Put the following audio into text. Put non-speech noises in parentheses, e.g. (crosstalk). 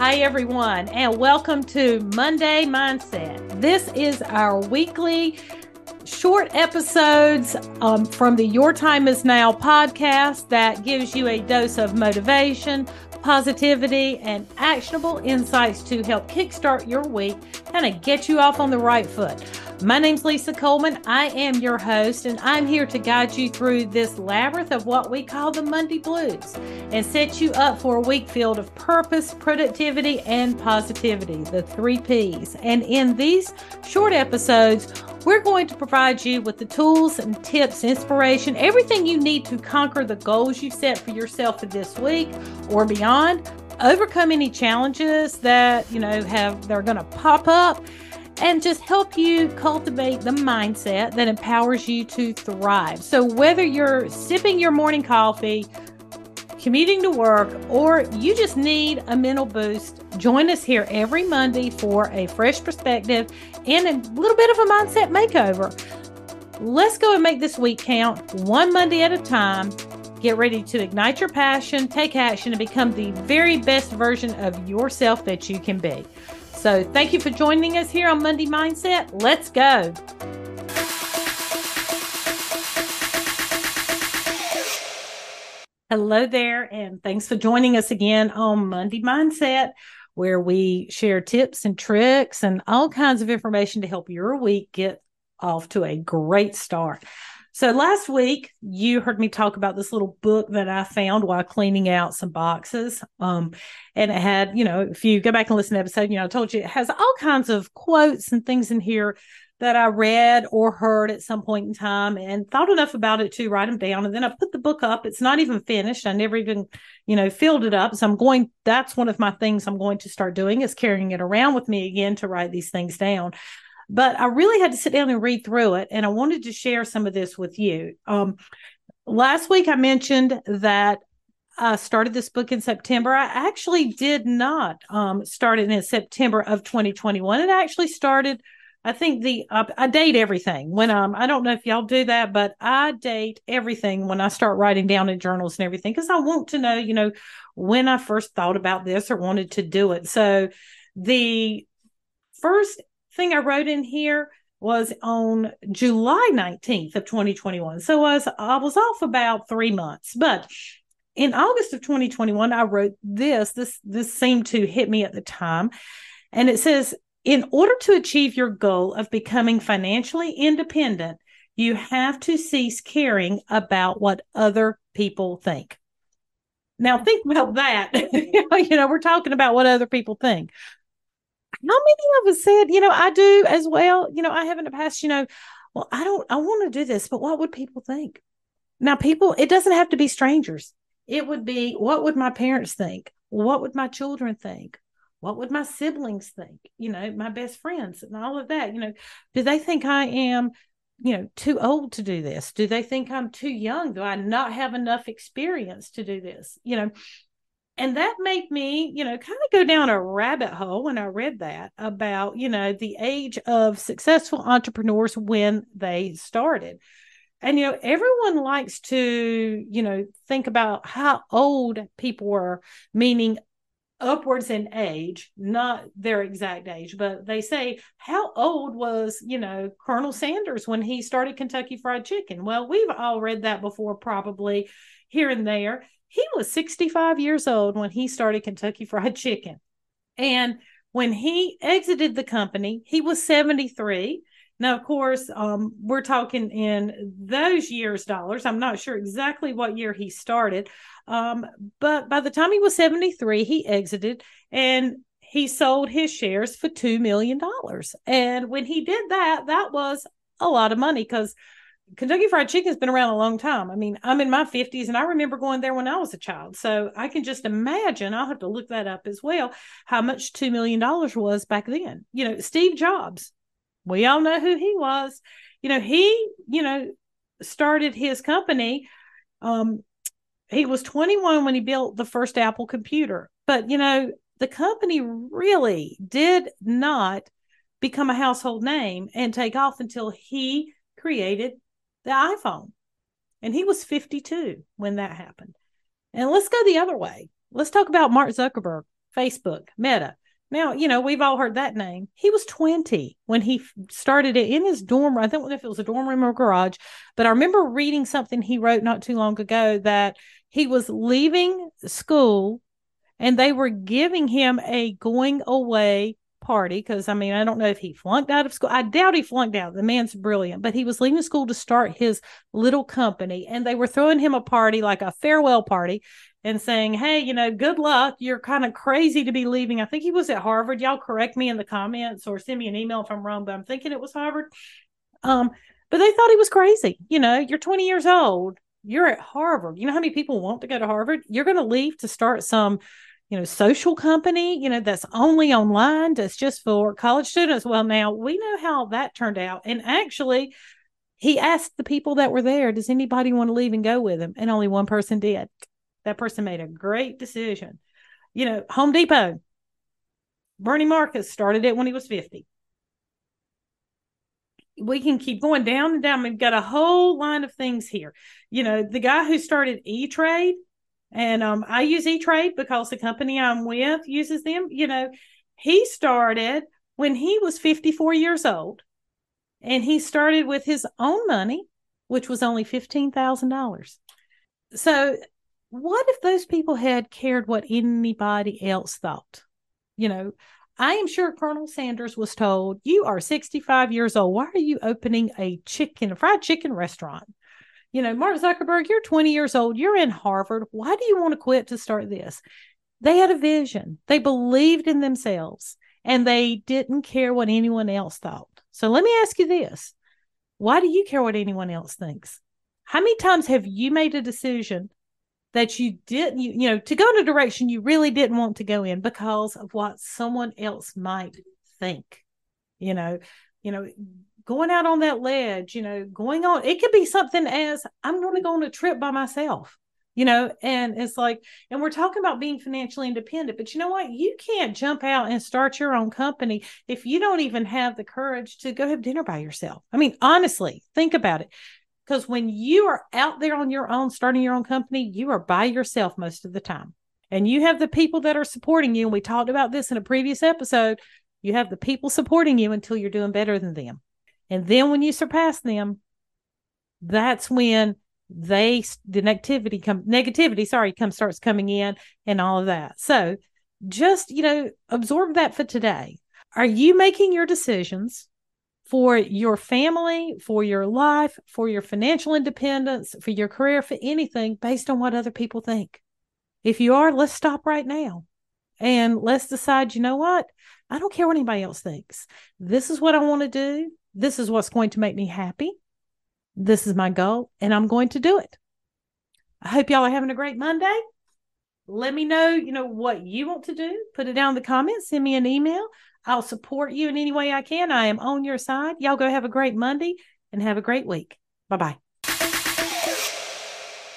Hi, everyone, and welcome to Monday Mindset. This is our weekly short episodes um, from the Your Time Is Now podcast that gives you a dose of motivation, positivity, and actionable insights to help kickstart your week, of get you off on the right foot. My name's Lisa Coleman. I am your host, and I'm here to guide you through this labyrinth of what we call the Monday Blues and set you up for a week filled of purpose, productivity, and positivity, the three P's. And in these short episodes, we're going to provide you with the tools and tips, inspiration, everything you need to conquer the goals you set for yourself for this week or beyond. Overcome any challenges that, you know, have they're going to pop up and just help you cultivate the mindset that empowers you to thrive. So, whether you're sipping your morning coffee, commuting to work, or you just need a mental boost, join us here every Monday for a fresh perspective and a little bit of a mindset makeover. Let's go and make this week count one Monday at a time. Get ready to ignite your passion, take action, and become the very best version of yourself that you can be. So, thank you for joining us here on Monday Mindset. Let's go. Hello there, and thanks for joining us again on Monday Mindset, where we share tips and tricks and all kinds of information to help your week get off to a great start. So last week you heard me talk about this little book that I found while cleaning out some boxes. Um, and it had, you know, if you go back and listen to the episode, you know, I told you it has all kinds of quotes and things in here that I read or heard at some point in time and thought enough about it to write them down. And then I put the book up. It's not even finished. I never even, you know, filled it up. So I'm going, that's one of my things I'm going to start doing is carrying it around with me again to write these things down but I really had to sit down and read through it. And I wanted to share some of this with you. Um, last week, I mentioned that I started this book in September. I actually did not um, start it in September of 2021. It actually started, I think the uh, I date everything when um I don't know if y'all do that, but I date everything when I start writing down in journals and everything because I want to know, you know, when I first thought about this or wanted to do it. So the first thing I wrote in here was on July 19th of 2021. So I was, I was off about three months. But in August of 2021, I wrote this. This this seemed to hit me at the time. And it says, in order to achieve your goal of becoming financially independent, you have to cease caring about what other people think. Now think about that. (laughs) you know, we're talking about what other people think how many of us said, you know, I do as well. You know, I have in the past, you know, well, I don't, I want to do this, but what would people think? Now, people, it doesn't have to be strangers. It would be, what would my parents think? What would my children think? What would my siblings think? You know, my best friends and all of that. You know, do they think I am, you know, too old to do this? Do they think I'm too young? Do I not have enough experience to do this? You know, and that made me you know kind of go down a rabbit hole when i read that about you know the age of successful entrepreneurs when they started. And you know everyone likes to you know think about how old people were meaning upwards in age not their exact age but they say how old was you know colonel sanders when he started kentucky fried chicken? Well we've all read that before probably here and there he was 65 years old when he started Kentucky Fried Chicken. And when he exited the company, he was 73. Now, of course, um, we're talking in those years dollars. I'm not sure exactly what year he started, um, but by the time he was 73, he exited and he sold his shares for $2 million. And when he did that, that was a lot of money because Kentucky Fried Chicken has been around a long time. I mean, I'm in my 50s and I remember going there when I was a child. So I can just imagine, I'll have to look that up as well, how much $2 million was back then. You know, Steve Jobs, we all know who he was. You know, he, you know, started his company. Um, he was 21 when he built the first Apple computer. But, you know, the company really did not become a household name and take off until he created the iPhone. And he was 52 when that happened. And let's go the other way. Let's talk about Mark Zuckerberg, Facebook, Meta. Now, you know, we've all heard that name. He was 20 when he started it in his dorm. I don't know if it was a dorm room or garage, but I remember reading something he wrote not too long ago that he was leaving school and they were giving him a going away party because I mean, I don't know if he flunked out of school. I doubt he flunked out. The man's brilliant, but he was leaving school to start his little company and they were throwing him a party, like a farewell party, and saying, Hey, you know, good luck. You're kind of crazy to be leaving. I think he was at Harvard. Y'all correct me in the comments or send me an email if I'm wrong, but I'm thinking it was Harvard. Um, but they thought he was crazy. You know, you're 20 years old. You're at Harvard. You know how many people want to go to Harvard? You're going to leave to start some you know, social company, you know, that's only online, that's just for college students. Well, now we know how that turned out. And actually, he asked the people that were there, does anybody want to leave and go with him? And only one person did. That person made a great decision. You know, Home Depot, Bernie Marcus started it when he was 50. We can keep going down and down. We've got a whole line of things here. You know, the guy who started E Trade, and um, I use E Trade because the company I'm with uses them. You know, he started when he was 54 years old, and he started with his own money, which was only $15,000. So, what if those people had cared what anybody else thought? You know, I am sure Colonel Sanders was told, You are 65 years old. Why are you opening a chicken, a fried chicken restaurant? You know, Mark Zuckerberg, you're 20 years old, you're in Harvard. Why do you want to quit to start this? They had a vision, they believed in themselves, and they didn't care what anyone else thought. So let me ask you this why do you care what anyone else thinks? How many times have you made a decision that you didn't, you, you know, to go in a direction you really didn't want to go in because of what someone else might think? You know, you know, going out on that ledge, you know, going on, it could be something as I'm going to go on a trip by myself, you know, and it's like, and we're talking about being financially independent, but you know what? You can't jump out and start your own company if you don't even have the courage to go have dinner by yourself. I mean, honestly, think about it. Because when you are out there on your own, starting your own company, you are by yourself most of the time. And you have the people that are supporting you. And we talked about this in a previous episode. You have the people supporting you until you're doing better than them. And then when you surpass them, that's when they the negativity come negativity, sorry, come starts coming in and all of that. So just, you know, absorb that for today. Are you making your decisions for your family, for your life, for your financial independence, for your career, for anything based on what other people think? If you are, let's stop right now and let's decide, you know what? I don't care what anybody else thinks. This is what I want to do. This is what's going to make me happy. This is my goal, and I'm going to do it. I hope y'all are having a great Monday. Let me know, you know, what you want to do. Put it down in the comments. Send me an email. I'll support you in any way I can. I am on your side. Y'all go have a great Monday and have a great week. Bye bye.